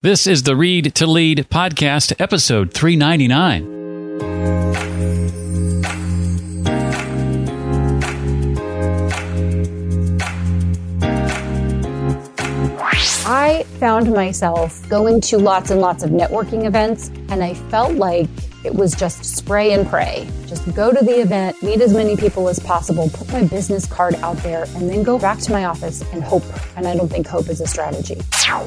This is the Read to Lead podcast, episode 399. I found myself going to lots and lots of networking events, and I felt like it was just spray and pray. Just go to the event, meet as many people as possible, put my business card out there, and then go back to my office and hope. And I don't think hope is a strategy.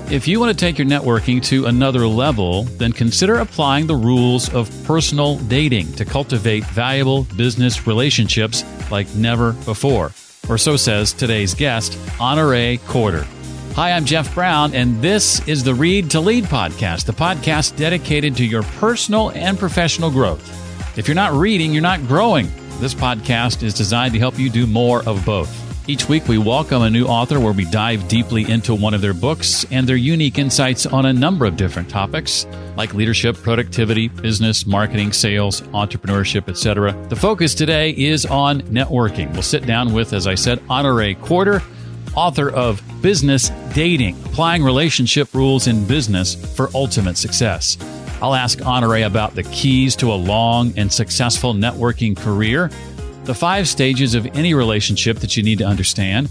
If you want to take your networking to another level, then consider applying the rules of personal dating to cultivate valuable business relationships like never before. Or so says today's guest, Honoree Corder. Hi, I'm Jeff Brown, and this is the Read to Lead podcast, the podcast dedicated to your personal and professional growth. If you're not reading, you're not growing. This podcast is designed to help you do more of both. Each week, we welcome a new author where we dive deeply into one of their books and their unique insights on a number of different topics like leadership, productivity, business, marketing, sales, entrepreneurship, etc. The focus today is on networking. We'll sit down with, as I said, Honoree Corder author of Business Dating Applying Relationship Rules in Business for Ultimate Success. I'll ask Honoree about the keys to a long and successful networking career, the five stages of any relationship that you need to understand,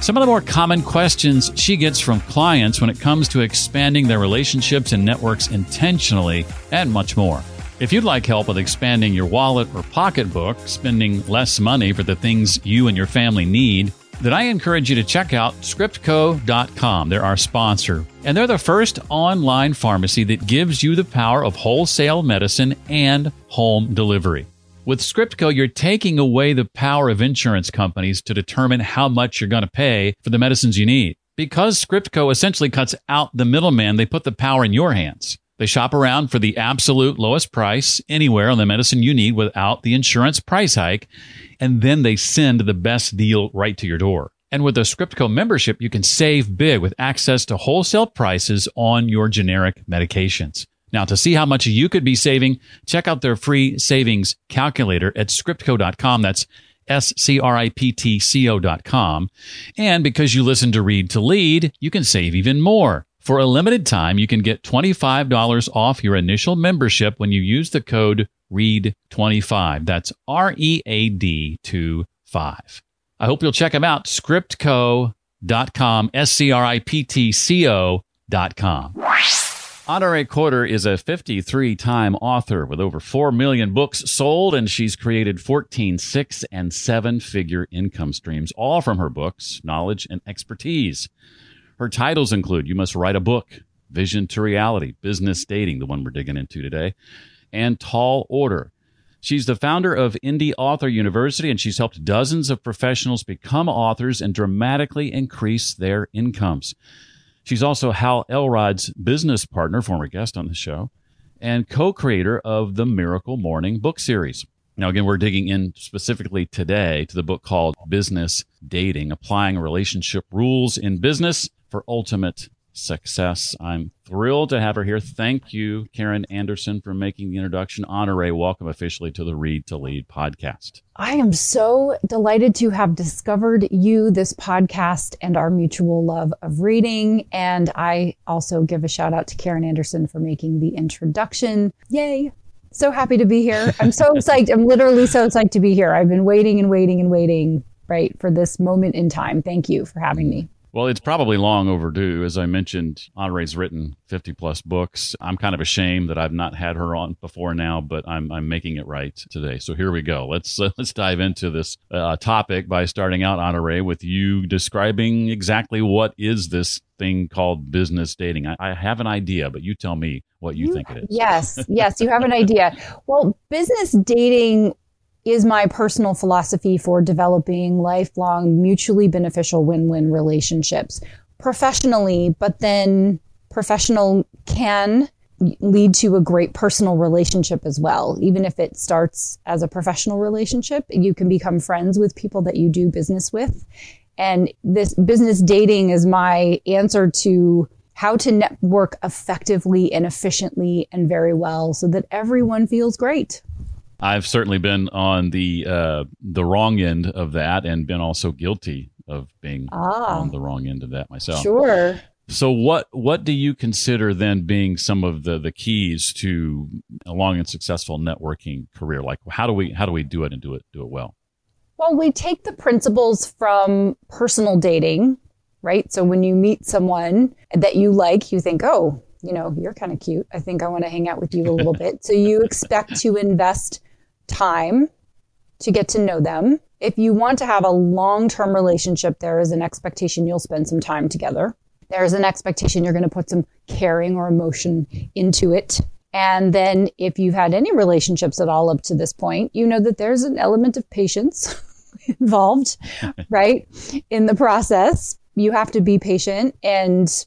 some of the more common questions she gets from clients when it comes to expanding their relationships and networks intentionally, and much more. If you'd like help with expanding your wallet or pocketbook, spending less money for the things you and your family need, then I encourage you to check out scriptco.com. They're our sponsor. And they're the first online pharmacy that gives you the power of wholesale medicine and home delivery. With Scriptco, you're taking away the power of insurance companies to determine how much you're going to pay for the medicines you need. Because Scriptco essentially cuts out the middleman, they put the power in your hands. They shop around for the absolute lowest price anywhere on the medicine you need without the insurance price hike, and then they send the best deal right to your door. And with a Scriptco membership, you can save big with access to wholesale prices on your generic medications. Now, to see how much you could be saving, check out their free savings calculator at scriptco.com. That's S C R I P T C O.com. And because you listen to Read to Lead, you can save even more. For a limited time, you can get $25 off your initial membership when you use the code READ25. That's R E A D 2 5. I hope you'll check them out. Scriptco.com, S C R I P T C O.com. Honoree Corder is a 53 time author with over 4 million books sold, and she's created 14 six and seven figure income streams, all from her books, knowledge, and expertise. Her titles include You Must Write a Book, Vision to Reality, Business Dating, the one we're digging into today, and Tall Order. She's the founder of Indie Author University, and she's helped dozens of professionals become authors and dramatically increase their incomes. She's also Hal Elrod's business partner, former guest on the show, and co creator of the Miracle Morning book series. Now, again, we're digging in specifically today to the book called Business Dating Applying Relationship Rules in Business for ultimate success. I'm thrilled to have her here. Thank you, Karen Anderson, for making the introduction. Honoree, welcome officially to the Read to Lead podcast. I am so delighted to have discovered you, this podcast, and our mutual love of reading. And I also give a shout out to Karen Anderson for making the introduction. Yay! So happy to be here. I'm so psyched. I'm literally so psyched to be here. I've been waiting and waiting and waiting, right, for this moment in time. Thank you for having me. Well, it's probably long overdue. As I mentioned, Honoree's written 50 plus books. I'm kind of ashamed that I've not had her on before now, but I'm, I'm making it right today. So here we go. Let's uh, let's dive into this uh, topic by starting out, Honoree, with you describing exactly what is this thing called business dating. I, I have an idea, but you tell me what you, you think it is. Yes, yes, you have an idea. Well, business dating is my personal philosophy for developing lifelong, mutually beneficial win win relationships professionally, but then professional can lead to a great personal relationship as well. Even if it starts as a professional relationship, you can become friends with people that you do business with. And this business dating is my answer to how to network effectively and efficiently and very well so that everyone feels great. I've certainly been on the uh, the wrong end of that, and been also guilty of being ah, on the wrong end of that myself. Sure. So what what do you consider then being some of the the keys to a long and successful networking career? Like how do we how do we do it and do it do it well? Well, we take the principles from personal dating, right? So when you meet someone that you like, you think, "Oh, you know, you're kind of cute. I think I want to hang out with you a little bit." So you expect to invest time to get to know them. If you want to have a long-term relationship, there is an expectation you'll spend some time together there's an expectation you're going to put some caring or emotion into it. And then if you've had any relationships at all up to this point, you know that there's an element of patience involved, right? In the process, you have to be patient. And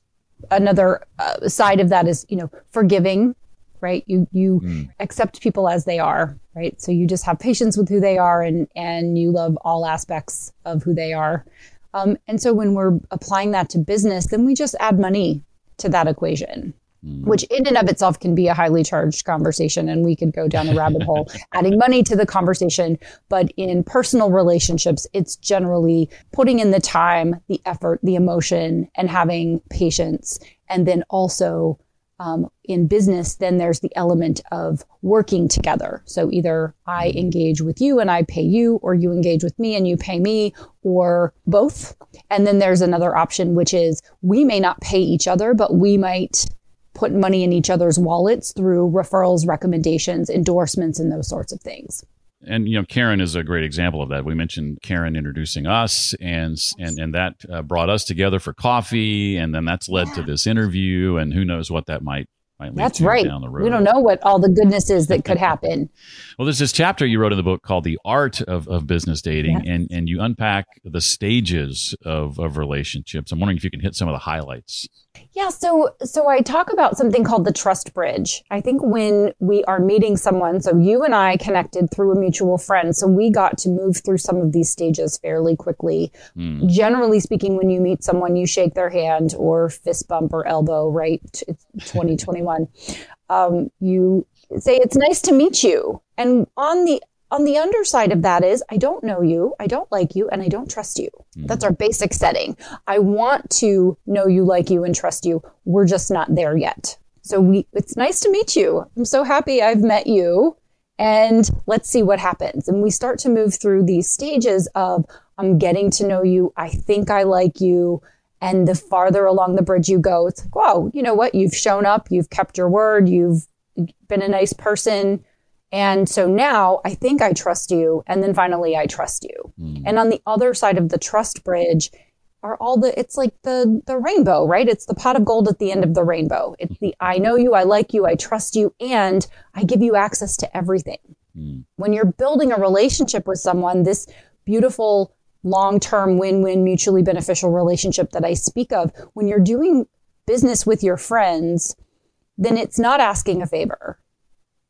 another uh, side of that is, you know, forgiving, right? You, you mm. accept people as they are, right? So you just have patience with who they are and, and you love all aspects of who they are. Um, and so when we're applying that to business, then we just add money to that equation, mm. which in and of itself can be a highly charged conversation. And we could go down a rabbit hole adding money to the conversation. But in personal relationships, it's generally putting in the time, the effort, the emotion, and having patience. And then also um, in business, then there's the element of working together. So either I engage with you and I pay you, or you engage with me and you pay me, or both. And then there's another option, which is we may not pay each other, but we might put money in each other's wallets through referrals, recommendations, endorsements, and those sorts of things and you know karen is a great example of that we mentioned karen introducing us and and and that uh, brought us together for coffee and then that's led yeah. to this interview and who knows what that might might lead to. that's right. Down the road. We don't know what all the goodness is that could happen. well, there's this chapter you wrote in the book called "The Art of, of Business Dating," and and you unpack the stages of of relationships. I'm wondering if you can hit some of the highlights. Yeah, so so I talk about something called the trust bridge. I think when we are meeting someone, so you and I connected through a mutual friend, so we got to move through some of these stages fairly quickly. Mm. Generally speaking, when you meet someone, you shake their hand or fist bump or elbow, right? It's 2021. um, you say it's nice to meet you, and on the on the underside of that is I don't know you, I don't like you, and I don't trust you. Mm-hmm. That's our basic setting. I want to know you, like you, and trust you. We're just not there yet. So we, it's nice to meet you. I'm so happy I've met you. And let's see what happens. And we start to move through these stages of I'm getting to know you. I think I like you. And the farther along the bridge you go, it's like, whoa, you know what? You've shown up. You've kept your word. You've been a nice person and so now I think I trust you. And then finally, I trust you. Mm. And on the other side of the trust bridge are all the, it's like the, the rainbow, right? It's the pot of gold at the end of the rainbow. It's the, I know you, I like you, I trust you, and I give you access to everything. Mm. When you're building a relationship with someone, this beautiful, long term, win win, mutually beneficial relationship that I speak of, when you're doing business with your friends, then it's not asking a favor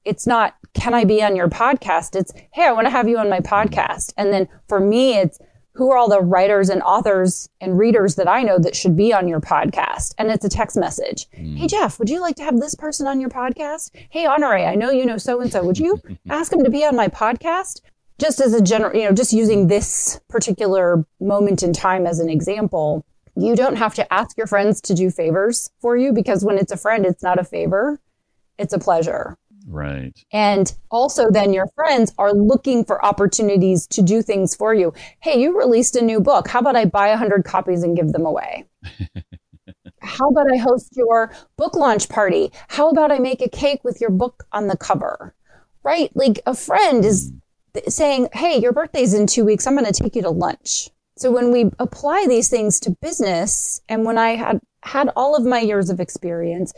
it's not, can I be on your podcast? It's, hey, I want to have you on my podcast. And then for me, it's, who are all the writers and authors and readers that I know that should be on your podcast? And it's a text message. Mm. Hey, Jeff, would you like to have this person on your podcast? Hey, Honoree, I know you know so and so. Would you ask him to be on my podcast? Just as a general, you know, just using this particular moment in time as an example, you don't have to ask your friends to do favors for you because when it's a friend, it's not a favor, it's a pleasure. Right. And also, then your friends are looking for opportunities to do things for you. Hey, you released a new book. How about I buy 100 copies and give them away? How about I host your book launch party? How about I make a cake with your book on the cover? Right? Like a friend is hmm. saying, Hey, your birthday's in two weeks. I'm going to take you to lunch. So when we apply these things to business and when I had had all of my years of experience,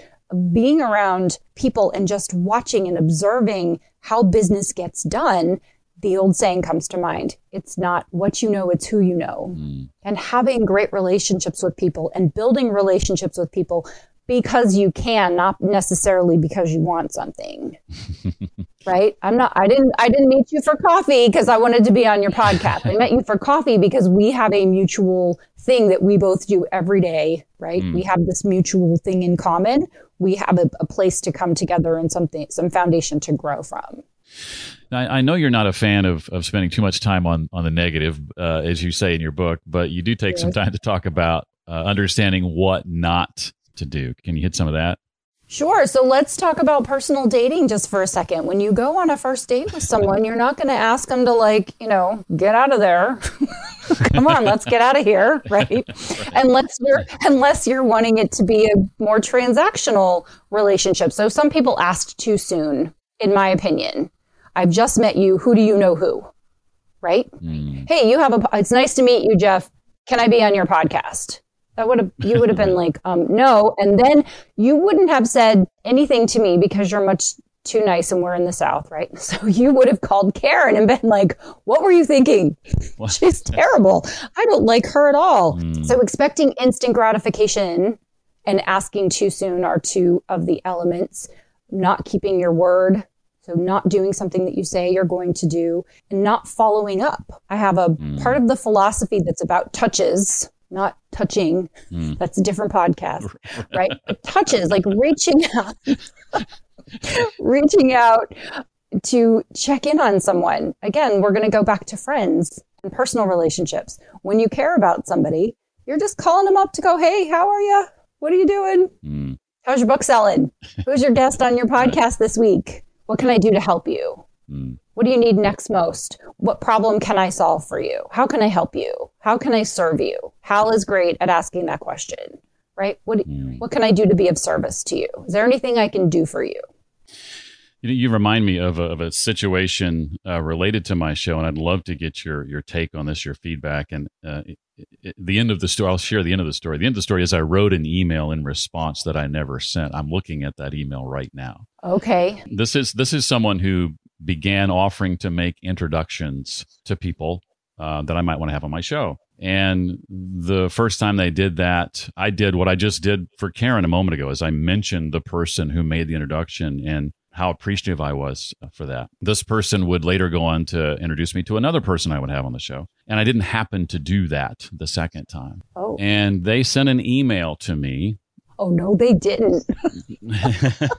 being around people and just watching and observing how business gets done, the old saying comes to mind. It's not what you know, it's who you know. Mm. And having great relationships with people and building relationships with people because you can, not necessarily because you want something. right? I'm not I didn't I didn't meet you for coffee because I wanted to be on your podcast. I met you for coffee because we have a mutual thing that we both do every day, right? Mm. We have this mutual thing in common. We have a, a place to come together and something some foundation to grow from. I, I know you're not a fan of, of spending too much time on, on the negative, uh, as you say in your book, but you do take yes. some time to talk about uh, understanding what not to do. Can you hit some of that? Sure. So let's talk about personal dating just for a second. When you go on a first date with someone, you're not going to ask them to, like, you know, get out of there. Come on, let's get out of here, right? right. Unless you're unless you're wanting it to be a more transactional relationship. So some people ask too soon, in my opinion. I've just met you. Who do you know who? Right? Mm. Hey, you have a. It's nice to meet you, Jeff. Can I be on your podcast? That would have you would have been like, um, no, and then you wouldn't have said anything to me because you're much too nice and we're in the South, right? So you would have called Karen and been like, what were you thinking? What? She's terrible. I don't like her at all. Mm. So expecting instant gratification and asking too soon are two of the elements. Not keeping your word. So not doing something that you say you're going to do and not following up. I have a mm. part of the philosophy that's about touches not touching. Mm. That's a different podcast, right? Touches, like reaching out, reaching out to check in on someone. Again, we're going to go back to friends and personal relationships. When you care about somebody, you're just calling them up to go, Hey, how are you? What are you doing? Mm. How's your book selling? Who's your guest on your podcast this week? What can I do to help you? Mm. What do you need next most? What problem can I solve for you? How can I help you? How can I serve you? Hal is great at asking that question, right? What, mm. what can I do to be of service to you? Is there anything I can do for you? You, you remind me of a, of a situation uh, related to my show, and I'd love to get your your take on this, your feedback. And uh, the end of the story, I'll share the end of the story. The end of the story is I wrote an email in response that I never sent. I'm looking at that email right now. Okay. This is this is someone who began offering to make introductions to people uh, that I might want to have on my show. And the first time they did that, I did what I just did for Karen a moment ago, as I mentioned the person who made the introduction and how appreciative I was for that. This person would later go on to introduce me to another person I would have on the show. And I didn't happen to do that the second time. Oh. And they sent an email to me Oh no, they didn't.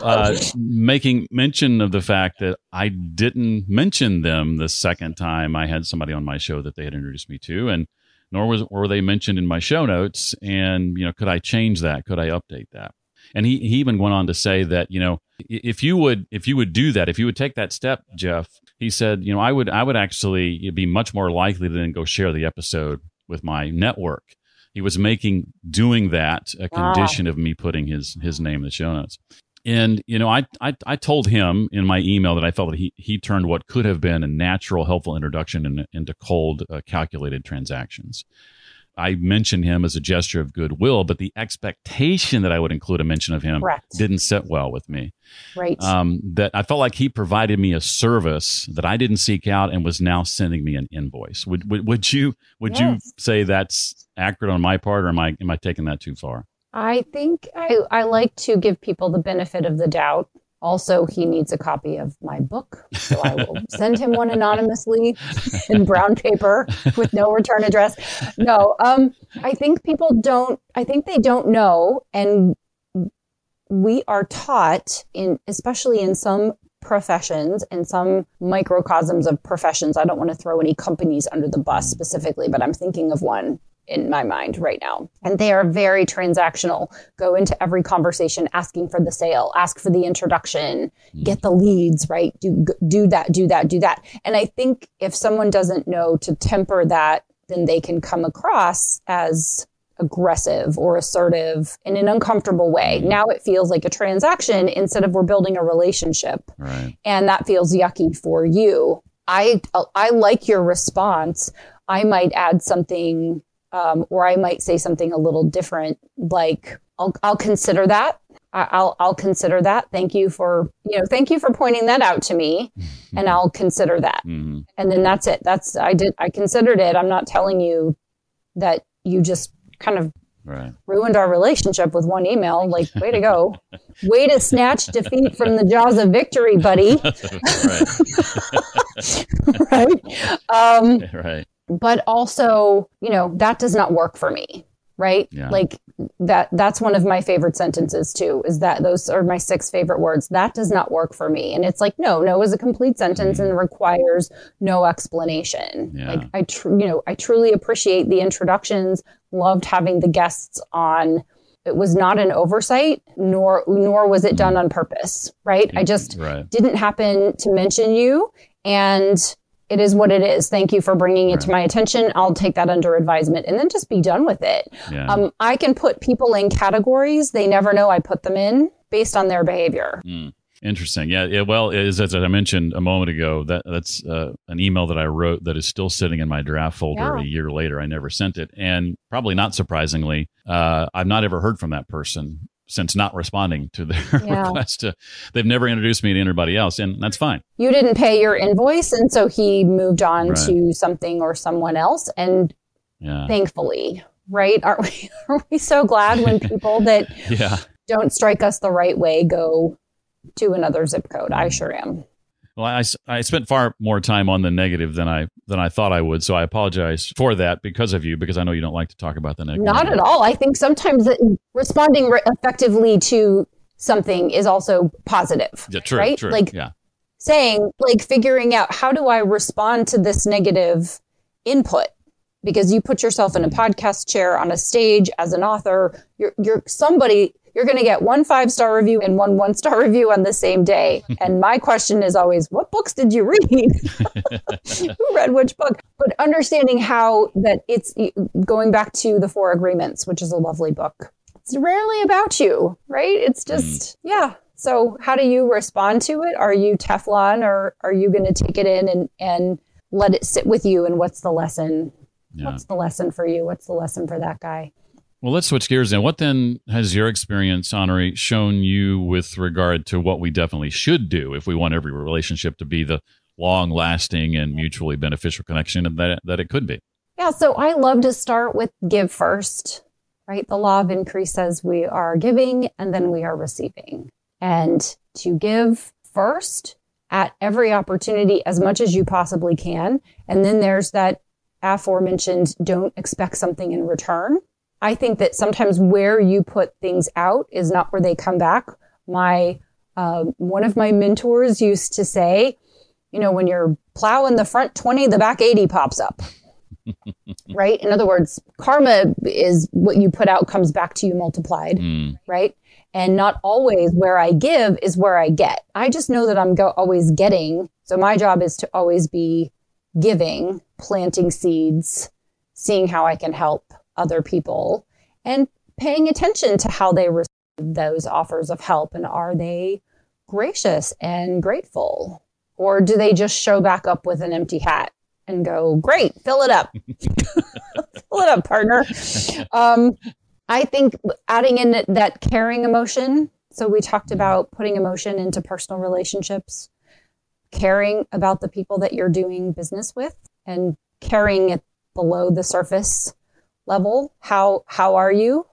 uh, making mention of the fact that I didn't mention them the second time I had somebody on my show that they had introduced me to, and nor was were they mentioned in my show notes. And you know, could I change that? Could I update that? And he, he even went on to say that you know if you would if you would do that if you would take that step, Jeff, he said you know I would I would actually be much more likely to then go share the episode with my network he was making doing that a condition wow. of me putting his his name in the show notes. And you know, I, I I told him in my email that I felt that he he turned what could have been a natural, helpful introduction in, into cold, uh, calculated transactions. I mentioned him as a gesture of goodwill, but the expectation that I would include a mention of him Correct. didn't sit well with me. Right. Um, that I felt like he provided me a service that I didn't seek out and was now sending me an invoice. Would would, would you would yes. you say that's accurate on my part, or am I am I taking that too far? I think I, I like to give people the benefit of the doubt also, he needs a copy of my book, so I will send him one anonymously in brown paper with no return address. No, um, I think people don't. I think they don't know, and we are taught in, especially in some professions and some microcosms of professions. I don't want to throw any companies under the bus specifically, but I'm thinking of one in my mind right now. And they are very transactional. Go into every conversation asking for the sale, ask for the introduction, mm. get the leads, right? Do do that, do that, do that. And I think if someone doesn't know to temper that, then they can come across as aggressive or assertive in an uncomfortable way. Mm. Now it feels like a transaction instead of we're building a relationship. Right. And that feels yucky for you. I I like your response. I might add something um, or I might say something a little different, like I'll, I'll consider that. I'll, I'll consider that. Thank you for, you know, thank you for pointing that out to me mm-hmm. and I'll consider that. Mm-hmm. And then that's it. That's, I did, I considered it. I'm not telling you that you just kind of Right. Ruined our relationship with one email. Like, way to go. way to snatch defeat from the jaws of victory, buddy. right. Um, right. But also, you know, that does not work for me. Right. Yeah. Like that, that's one of my favorite sentences too, is that those are my six favorite words. That does not work for me. And it's like, no, no is a complete sentence and mm-hmm. requires no explanation. Yeah. Like I, tr- you know, I truly appreciate the introductions, loved having the guests on it was not an oversight nor nor was it done mm-hmm. on purpose right i just Right. didn't happen to mention you and it is what it is thank you for bringing it to my attention i'll take that under advisement and then just be done with it Yeah. um, i can put people in categories they never know i put them in based on their behavior Interesting. Yeah. yeah well, as, as I mentioned a moment ago, that that's uh, an email that I wrote that is still sitting in my draft folder Yeah. a year later. I never sent it, and probably not surprisingly, uh, I've not ever heard from that person since not responding to their Yeah. request. To, they've never introduced me to anybody else, and that's fine. you didn't pay your invoice and so he moved on Right. to something or someone else and Yeah. thankfully right aren't we are we so glad when people that Yeah. don't strike us the right way go to another zip code. I mm. sure am. Well, I, I spent far more time on the negative than I than I thought I would, so I apologize for that because of you, because I know you don't like to talk about the negative. Not at all. I think sometimes responding re- effectively to something is also positive. Yeah, true, right? true. Like yeah, saying, like figuring out how do I respond to this negative input? Because you put yourself in a podcast chair on a stage as an author, you're you're somebody you're going to get one five star review and one one star review on the same day. and my question is always, what books did you read? Who read which book? But understanding how that it's going back to the Four Agreements, which is a lovely book. It's rarely about you, right? It's hmm. just, yeah. So how do you respond to it? Are you Teflon or are you going to take it in and, and let it sit with you? And what's the lesson? yeah. What's the lesson for you? What's the lesson for that guy? Well, let's switch gears then. What then has your experience, Honoree, shown you with regard to what we definitely should do if we want every relationship to be the long lasting and mutually beneficial connection that, that it could be? Yeah, so I love to start with give first, right? The law of increase says we are giving and then we are receiving. And to give first at every opportunity as much as you possibly can. And then there's that aforementioned don't expect something in return. I think that sometimes where you put things out is not where they come back. My uh, one of my mentors used to say, you know, when you're plowing the front 20, the back 80 pops up. right? In other words, karma is what you put out comes back to you multiplied, Mm, right? And not always where I give is where I get. I just know that I'm go- always getting. So my job is to always be giving, planting seeds, seeing how I can help other people and paying attention to how they receive those offers of help and are they gracious and grateful? Or do they just show back up with an empty hat and go great fill it up. Fill it up partner. Um, i think adding in that caring emotion. So we talked about putting emotion into personal relationships caring about the people that you're doing business with and caring it below the surface level. How how are you?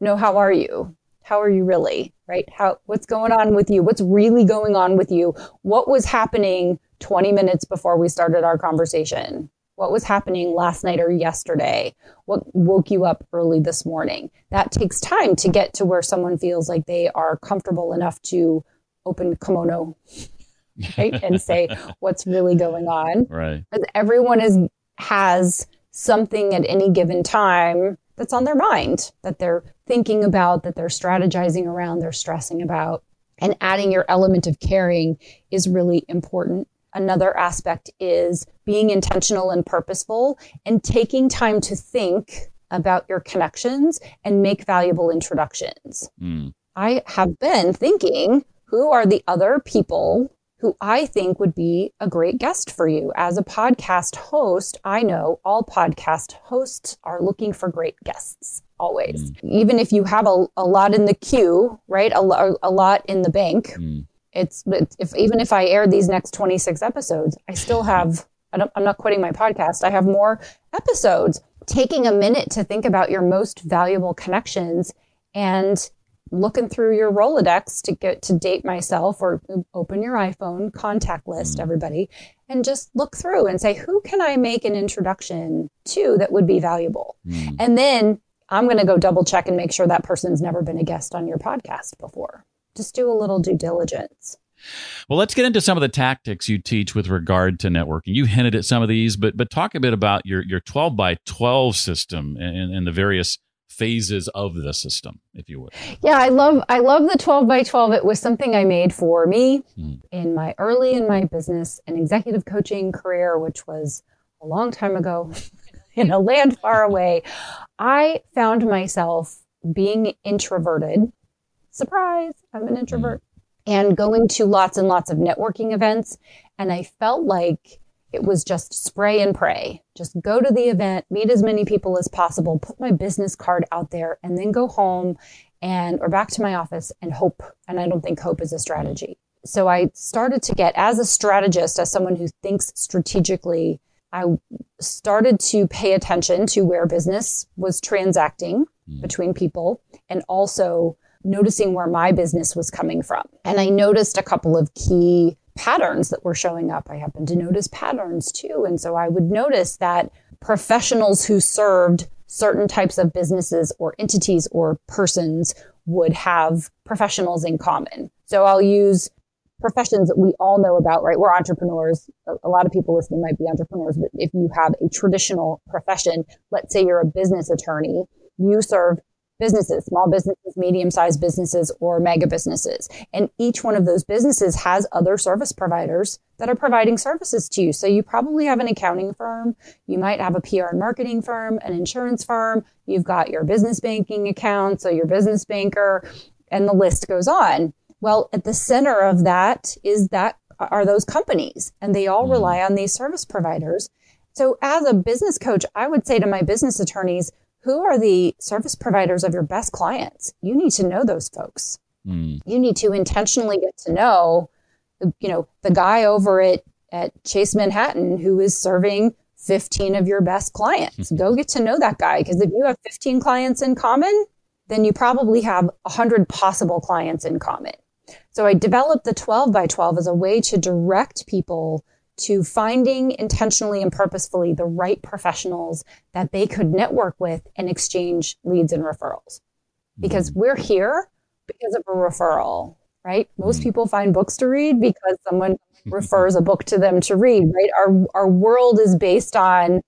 No how are you? How are you really? Right? How what's going on with you? What's really going on with you? What was happening 20 minutes before we started our conversation? What was happening last night or yesterday? What woke you up early this morning? That takes time to get to where someone feels like they are comfortable enough to open kimono right and say what's really going on. Right. because everyone is has something at any given time that's on their mind that they're thinking about that they're strategizing around they're stressing about. And adding your element of caring is really important. Another aspect is being intentional and purposeful and taking time to think about your connections and make valuable introductions. Mm, I have been thinking who are the other people who I think would be a great guest for you. As a podcast host, I know all podcast hosts are looking for great guests always. Even if you have a, a lot in the queue, right? A, lo- a lot in the bank. mm, It's if even if I air these next 26 episodes, I still have I don't, I'm not quitting my podcast. I have more episodes, taking a minute to think about your most valuable connections and looking through your Rolodex to get to date myself or open your iPhone contact list, mm. everybody, and just look through and say, who can I make an introduction to that would be valuable? Mm. And then I'm going to go double check and make sure that person's never been a guest on your podcast before. Just do a little due diligence. Well, let's get into some of the tactics you teach with regard to networking. You hinted at some of these, but but talk a bit about your your 12 by 12 system and, and the various phases of the system, if you would. Yeah, I love I love the 12 by 12. It was something I made for me hmm. in my early in my business and executive coaching career, which was a long time ago in a land far away. I found myself being introverted. Surprise, I'm an introvert. Hmm. And going to lots and lots of networking events. And I felt like it was just spray and pray. Just go to the event, meet as many people as possible, put my business card out there, and then go home and or back to my office and hope. And I don't think hope is a strategy. So I started to get as a strategist, as someone who thinks strategically, I started to pay attention to where business was transacting mm. between people and also noticing where my business was coming from. And I noticed a couple of key patterns that were showing up. I happened to notice patterns too. And so I would notice that professionals who served certain types of businesses or entities or persons would have professionals in common. So I'll use professions that we all know about, right? We're entrepreneurs. A lot of people listening might be entrepreneurs, but if you have a traditional profession, let's say you're a business attorney, you serve businesses, small businesses, medium sized businesses, or mega businesses. And each one of those businesses has other service providers that are providing services to you. So you probably have an accounting firm. You might have a PR and marketing firm, an insurance firm. You've got your business banking account. So your business banker and the list goes on. Well, at the center of that is that are those companies and they all mm. rely on these service providers. So as a business coach, I would say to my business attorneys, who are the service providers of your best clients? You need to know those folks. Mm. You need to intentionally get to know, you know, the guy over at, at Chase Manhattan who is serving 15 of your best clients. Go get to know that guy because if you have 15 clients in common, then you probably have 100 possible clients in common. So I developed the 12 by 12 as a way to direct people to finding intentionally and purposefully the right professionals that they could network with and exchange leads and referrals. Because mm-hmm. we're here because of a referral, right? Most mm-hmm. people find books to read because someone refers a book to them to read, right? Our, our world is based on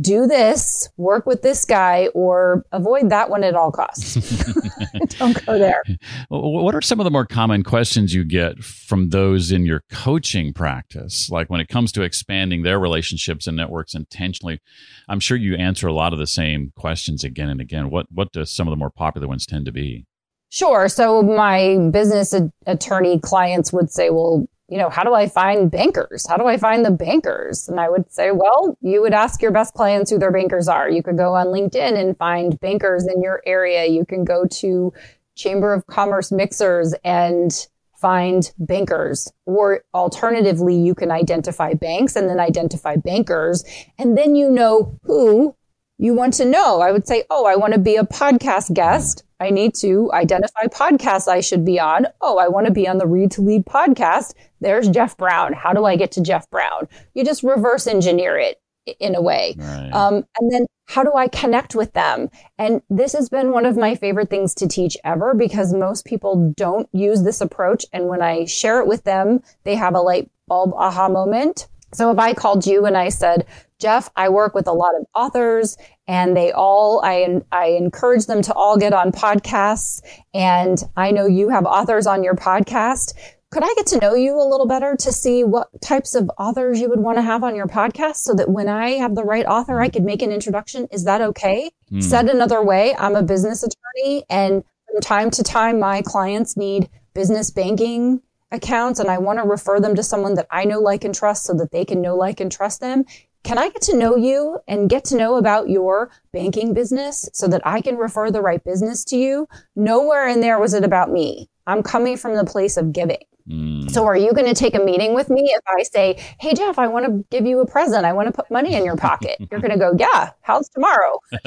do this, work with this guy, or avoid that one at all costs. Don't go there. What are some of the more common questions you get from those in your coaching practice? Like when it comes to expanding their relationships and networks intentionally, I'm sure you answer a lot of the same questions again and again. What what do some of the more popular ones tend to be? Sure. So my business attorney clients would say, well, you know, how do I find bankers? How do I find the bankers? And I would say, well, you would ask your best clients who their bankers are. You could go on LinkedIn and find bankers in your area. You can go to Chamber of Commerce mixers and find bankers. Or alternatively, you can identify banks and then identify bankers. And then you know who you want to know. I would say, oh, I want to be a podcast guest. I need to identify podcasts I should be on. Oh, I want to be on the Read to Lead podcast. There's Jeff Brown. How do I get to Jeff Brown? You just reverse engineer it in a way. Right. Um, and then how do I connect with them? And this has been one of my favorite things to teach ever because most people don't use this approach. And when I share it with them, they have a light bulb aha moment. So if I called you and I said, Jeff, I work with a lot of authors and they all, I, I encourage them to all get on podcasts. And I know you have authors on your podcast. Could I get to know you a little better to see what types of authors you would want to have on your podcast so that when I have the right author, I could make an introduction? Is that okay? Mm. Said another way, I'm a business attorney and from time to time, my clients need business banking accounts and I want to refer them to someone that I know, like, and trust so that they can know, like, and trust them. Can I get to know you and get to know about your banking business so that I can refer the right business to you? Nowhere in there was it about me. I'm coming from the place of giving. Mm. So are you going to take a meeting with me if I say, "Hey Jeff, I want to give you a present. I want to put money in your pocket." You're going to go, "Yeah, how's tomorrow?"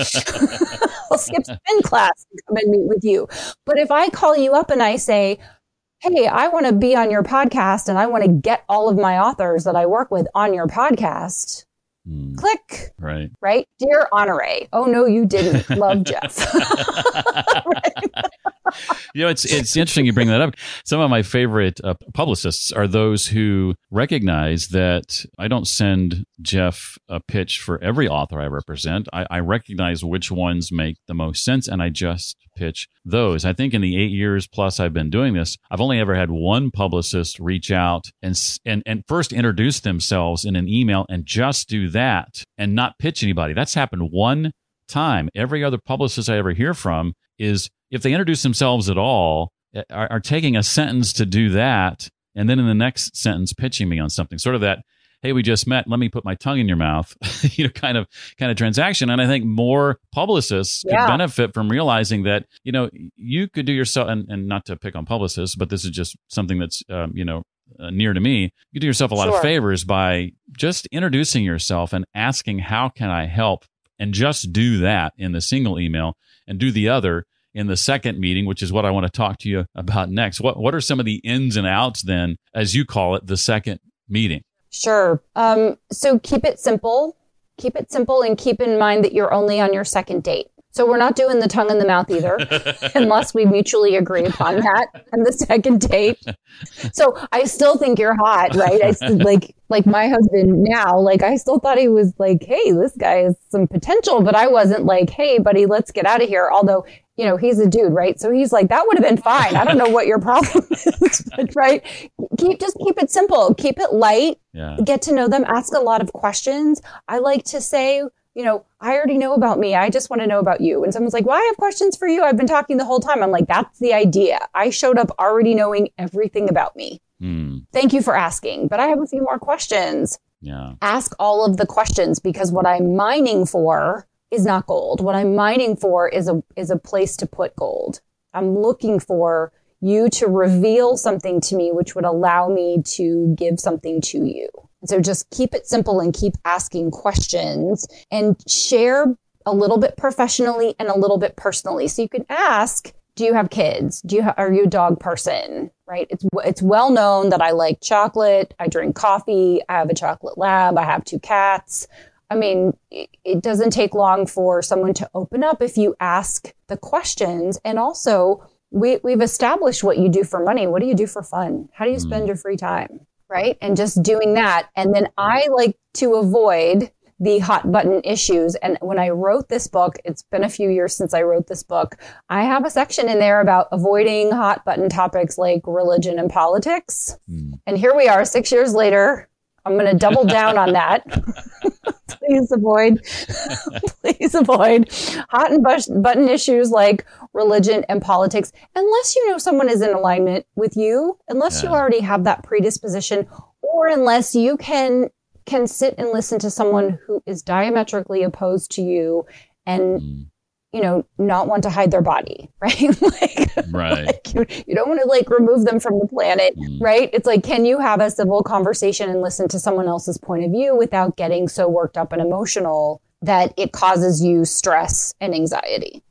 I'll skip spin class and come and meet with you. But if I call you up and I say, "Hey, I want to be on your podcast and I want to get all of my authors that I work with on your podcast." Mm. Click. Right. Right. Dear Honoree. Oh no, you didn't. Love Jeff. You know, it's it's interesting you bring that up. Some of my favorite uh, publicists are those who recognize that I don't send Jeff a pitch for every author I represent. I, I recognize which ones make the most sense, and I just pitch those. I think in the eight years plus I've been doing this, I've only ever had one publicist reach out and and and first introduce themselves in an email and just do that and not pitch anybody. That's happened one time. Every other publicist I ever hear from is if they introduce themselves at all, eh, are, are taking a sentence to do that and then in the next sentence pitching me on something. Sort of that hey we just met let me put my tongue in your mouth you know kind of kind of transaction and i think more publicists yeah. could benefit from realizing that you know you could do yourself and, and not to pick on publicists but this is just something that's um, you know uh, near to me you do yourself a lot sure. of favors by just introducing yourself and asking how can i help and just do that in the single email and do the other in the second meeting, which is what I want to talk to you about next. What what are some of the ins and outs then, as you call it, the second meeting? Sure. Um, so keep it simple. Keep it simple and keep in mind that you're only on your second date. So we're not doing the tongue in the mouth either, unless we mutually agree upon that on the second date. So I still think you're hot, right? I still, like like my husband now, like I still thought he was like, hey, this guy has some potential, but I wasn't like, hey, buddy, let's get out of here. Although you know, he's a dude, right? So he's like, that would have been fine. I don't know what your problem is, but, right? Keep, just keep it simple. Keep it light. Yeah. Get to know them. Ask a lot of questions. I like to say, you know, I already know about me. I just want to know about you. And someone's like, well, I have questions for you. I've been talking the whole time. I'm like, that's the idea. I showed up already knowing everything about me. Mm. Thank you for asking, but I have a few more questions. Yeah. Ask all of the questions because what I'm mining for is not gold. What I'm mining for is a is a place to put gold. I'm looking for you to reveal something to me which would allow me to give something to you. So just keep it simple and keep asking questions and share a little bit professionally and a little bit personally. So you can ask, do you have kids? Do you ha- are you a dog person? Right? It's it's well known that I like chocolate. I drink coffee. I have a chocolate lab. I have two cats. I mean, it doesn't take long for someone to open up if you ask the questions. And also, we, we've established what you do for money. What do you do for fun? How do you spend mm. your free time? Right. And just doing that. And then I like to avoid the hot button issues. And when I wrote this book, it's been a few years since I wrote this book. I have a section in there about avoiding hot button topics like religion and politics. Mm. And here we are six years later. I'm going to double down on that. please avoid, please avoid hot and button issues like religion and politics, unless you know someone is in alignment with you, unless yeah. you already have that predisposition, or unless you can can sit and listen to someone who is diametrically opposed to you and mm you know, not want to hide their body, right? like, right. Like you, you, don't want to like remove them from the planet, mm. right? It's like, can you have a civil conversation and listen to someone else's point of view without getting so worked up and emotional that it causes you stress and anxiety?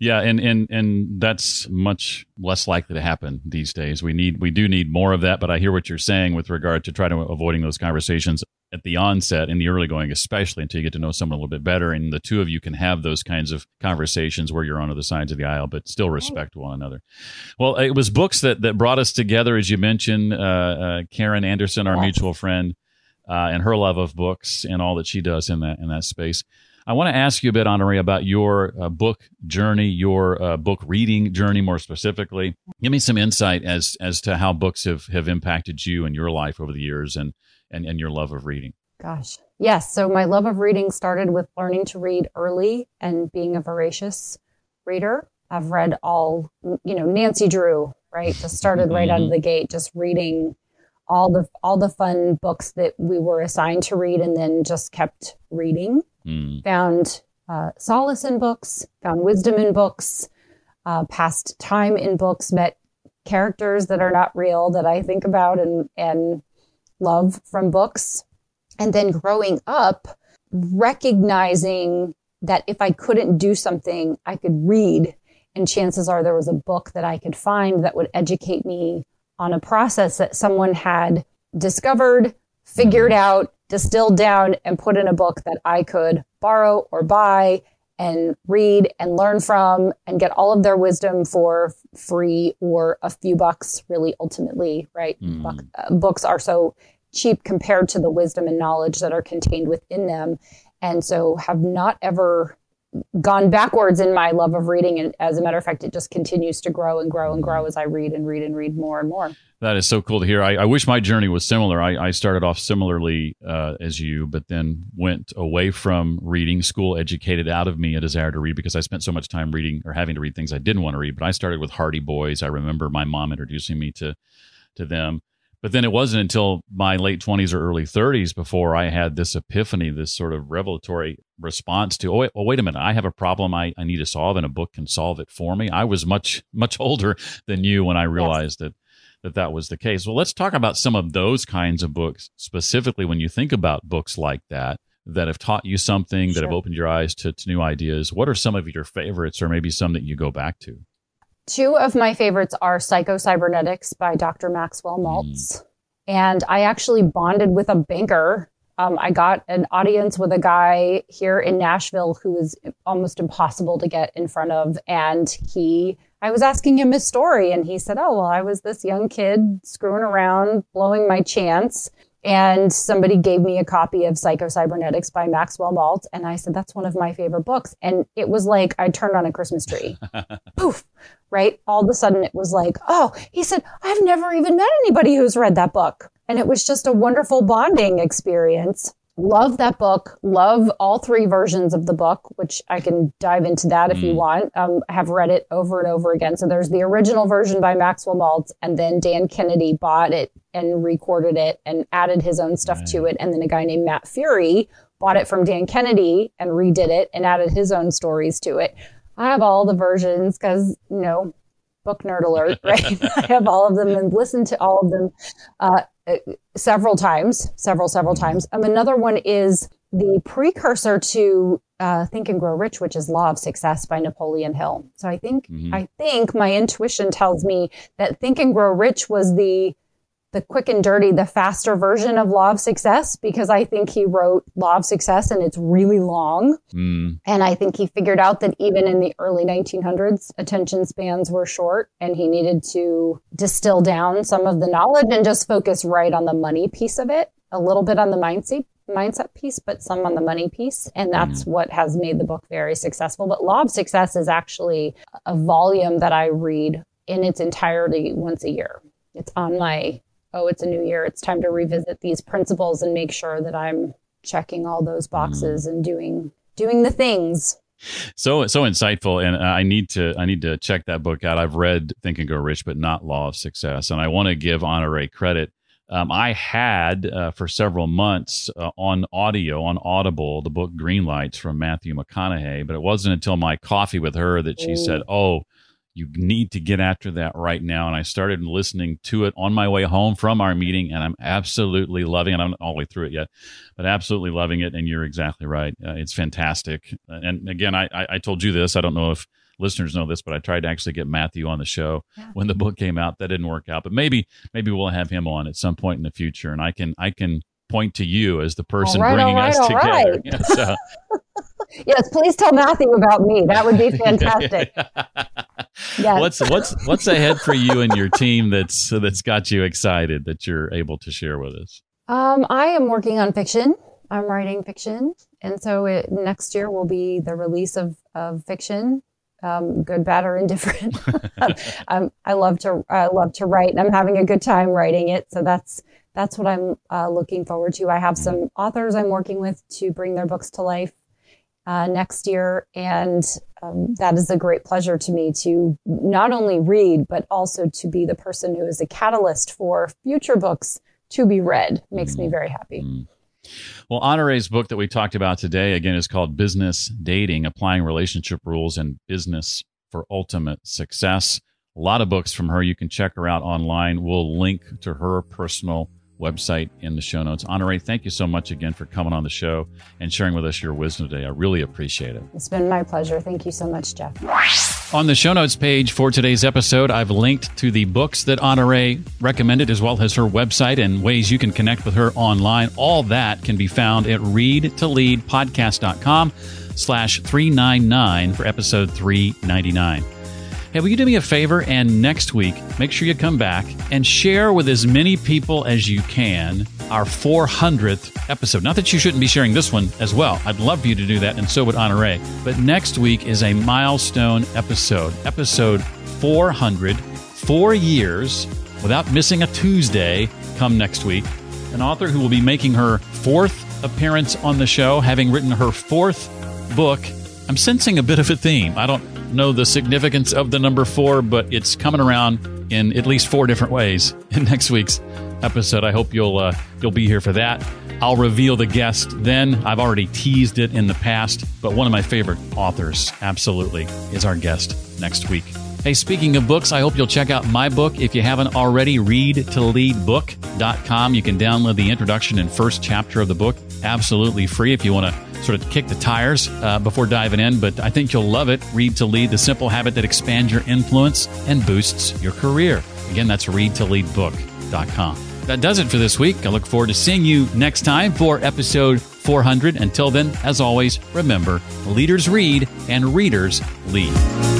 Yeah, and and and that's much less likely to happen these days. We need we do need more of that, but I hear what you're saying with regard to try to avoiding those conversations at the onset in the early going, especially until you get to know someone a little bit better, and the two of you can have those kinds of conversations where you're on other sides of the aisle, but still respect one another. Well, it was books that that brought us together, as you mentioned. Uh, uh, Karen Anderson, our mutual friend, uh, and her love of books and all that she does in that in that space. I want to ask you a bit, Honoree, about your uh, book journey, your uh, book reading journey, more specifically. Give me some insight as as to how books have, have impacted you and your life over the years, and, and and your love of reading. Gosh, yes. So my love of reading started with learning to read early and being a voracious reader. I've read all, you know, Nancy Drew, right? Just started right out of mm-hmm. the gate, just reading all the all the fun books that we were assigned to read, and then just kept reading mm. found uh, solace in books, found wisdom in books, uh, passed time in books, met characters that are not real that I think about and, and love from books. And then growing up, recognizing that if I couldn't do something, I could read. And chances are there was a book that I could find that would educate me on a process that someone had discovered, figured out, distilled down, and put in a book that I could borrow or buy and read and learn from and get all of their wisdom for free or a few bucks, really, ultimately, right? Mm. Uh, books are so cheap compared to the wisdom and knowledge that are contained within them. And so have not ever gone backwards in my love of reading. And as a matter of fact, it just continues to grow and grow and grow as I read and read and read more and more. That is so cool to hear. I, I wish my journey was similar. I, I started off similarly uh, as you, but then went away from reading. School educated out of me a desire to read because I spent so much time reading or having to read things I didn't want to read. But I started with Hardy Boys. I remember my mom introducing me to to them. But then it wasn't until my late 20s or early 30s before I had this epiphany, this sort of revelatory response to, oh, wait, well, wait a minute, I have a problem I, I need to solve, and a book can solve it for me. I was much, much older than you when I realized yes. that, that that was the case. Well, let's talk about some of those kinds of books, specifically when you think about books like that that have taught you something, sure. that have opened your eyes to, to new ideas. What are some of your favorites, or maybe some that you go back to? Two of my favorites are Psycho-Cybernetics by Dr. Maxwell hmm. Maltz. Mm. And I actually bonded with a banker. Um, I got an audience with a guy here in Nashville who was almost impossible to get in front of. And he, I was asking him his story, and he said, Oh, well, I was this young kid screwing around, blowing my chance and somebody gave me a copy of Psycho-Cybernetics by Maxwell Maltz. And I said, that's one of my favorite books. And it was like I turned on a Christmas tree. Poof. Right. All of a sudden it was like, oh, he said, I've never even met anybody who's read that book. And it was just a wonderful bonding experience. Love that book. Love all three versions of the book, which I can dive into that if mm. you want. Um, I have read it over and over again. So there's the original version by Maxwell Maltz, and then Dan Kennedy bought it and recorded it and added his own stuff right. to it. And then a guy named Matt Furey bought it from Dan Kennedy and redid it and added his own stories to it. I have all the versions because, you know, book nerd alert, right? I have all of them and listened to all of them uh, several times, several, several mm-hmm. times. Um, another one is the precursor to uh, Think and Grow Rich, which is Law of Success by Napoleon Hill. So I think mm-hmm. I think my intuition tells me that Think and Grow Rich was the the quick and dirty, the faster version of Law of Success because I think he wrote Law of Success and it's really long. Mm. And I think he figured out that even in the early 1900s, attention spans were short and he needed to distill down some of the knowledge and just focus right on the money piece of it, a little bit on the mindset mindset piece, but some on the money piece. And that's mm. what has made the book very successful. But Law of Success is actually a volume that I read in its entirety once a year. It's on my oh, it's a new year. It's time to revisit these principles and make sure that I'm checking all those boxes mm. and doing doing the things. So so insightful, and I need to I need to check that book out. I've read Think and Grow Rich, but not Law of Success, and I want to give Honoree credit. Um, I had uh, for several months uh, on audio on Audible the book Green Lights from Matthew McConaughey, but it wasn't until my coffee with her that she Ooh. said, "Oh, you need to get after that right now. And I started listening to it on my way home from our meeting, and I'm absolutely loving it. I'm not all the way through it yet, but absolutely loving it. And you're exactly right. Uh, it's fantastic. And again, I, I, I, told you this. I don't know if listeners know this, but I tried to actually get Matthew on the show yeah. when the book came out. That didn't work out, but maybe maybe we'll have him on at some point in the future, and I can I can point to you as the person right, bringing right, us together. Right. Yes, uh, yes, please tell Matthew about me. That would be fantastic. yes. What's what's what's ahead for you and your team that's that's got you excited that you're able to share with us? Um, I am working on fiction. I'm writing fiction, and so it, next year will be the release of of fiction, um, good, bad, or indifferent. um, I love to I love to write, and I'm having a good time writing it. So that's that's what I'm uh, looking forward to. I have some authors I'm working with to bring their books to life uh, next year, and um, that is a great pleasure to me to not only read but also to be the person who is a catalyst for future books to be read. Makes mm-hmm. me very happy. Mm-hmm. Well, Honoree's book that we talked about today again is called Business Dating: Applying Relationship Rules and Business for Ultimate Success A lot of books from her. You can check her out online. We'll link to her personal website in the show notes. Honoree, thank you so much again for coming on the show and sharing with us your wisdom today. I really appreciate it. It's been my pleasure. Thank you so much, Jeff. On the show notes page for today's episode, I've linked to the books that Honoree recommended, as well as her website and ways you can connect with her online. All that can be found at readtoleadpodcast.com slash 399 for episode 399. Hey, will you do me a favor and next week, make sure you come back and share with as many people as you can our 400th episode. Not that you shouldn't be sharing this one as well. I'd love for you to do that, and so would Honoree. But next week is a milestone episode, episode 400, four years without missing a Tuesday come next week. An author who will be making her fourth appearance on the show, having written her fourth book. I'm sensing a bit of a theme. I know the significance of the number four, but it's coming around in at least four different ways in next week's episode. I hope you'll uh, you'll be here for that. I'll reveal the guest then. I've already teased it in the past, but one of my favorite authors, absolutely, is our guest next week. Hey, speaking of books, I hope you'll check out my book. If you haven't already, readtoleadbook.com. You can download the introduction and first chapter of the book absolutely free if you want to sort of kick the tires uh, before diving in, but I think you'll love it. Read to Lead, the simple habit that expands your influence and boosts your career. Again, that's readtoleadbook.com. That does it for this week. I look forward to seeing you next time for episode 400. Until then, as always, remember leaders read and readers lead.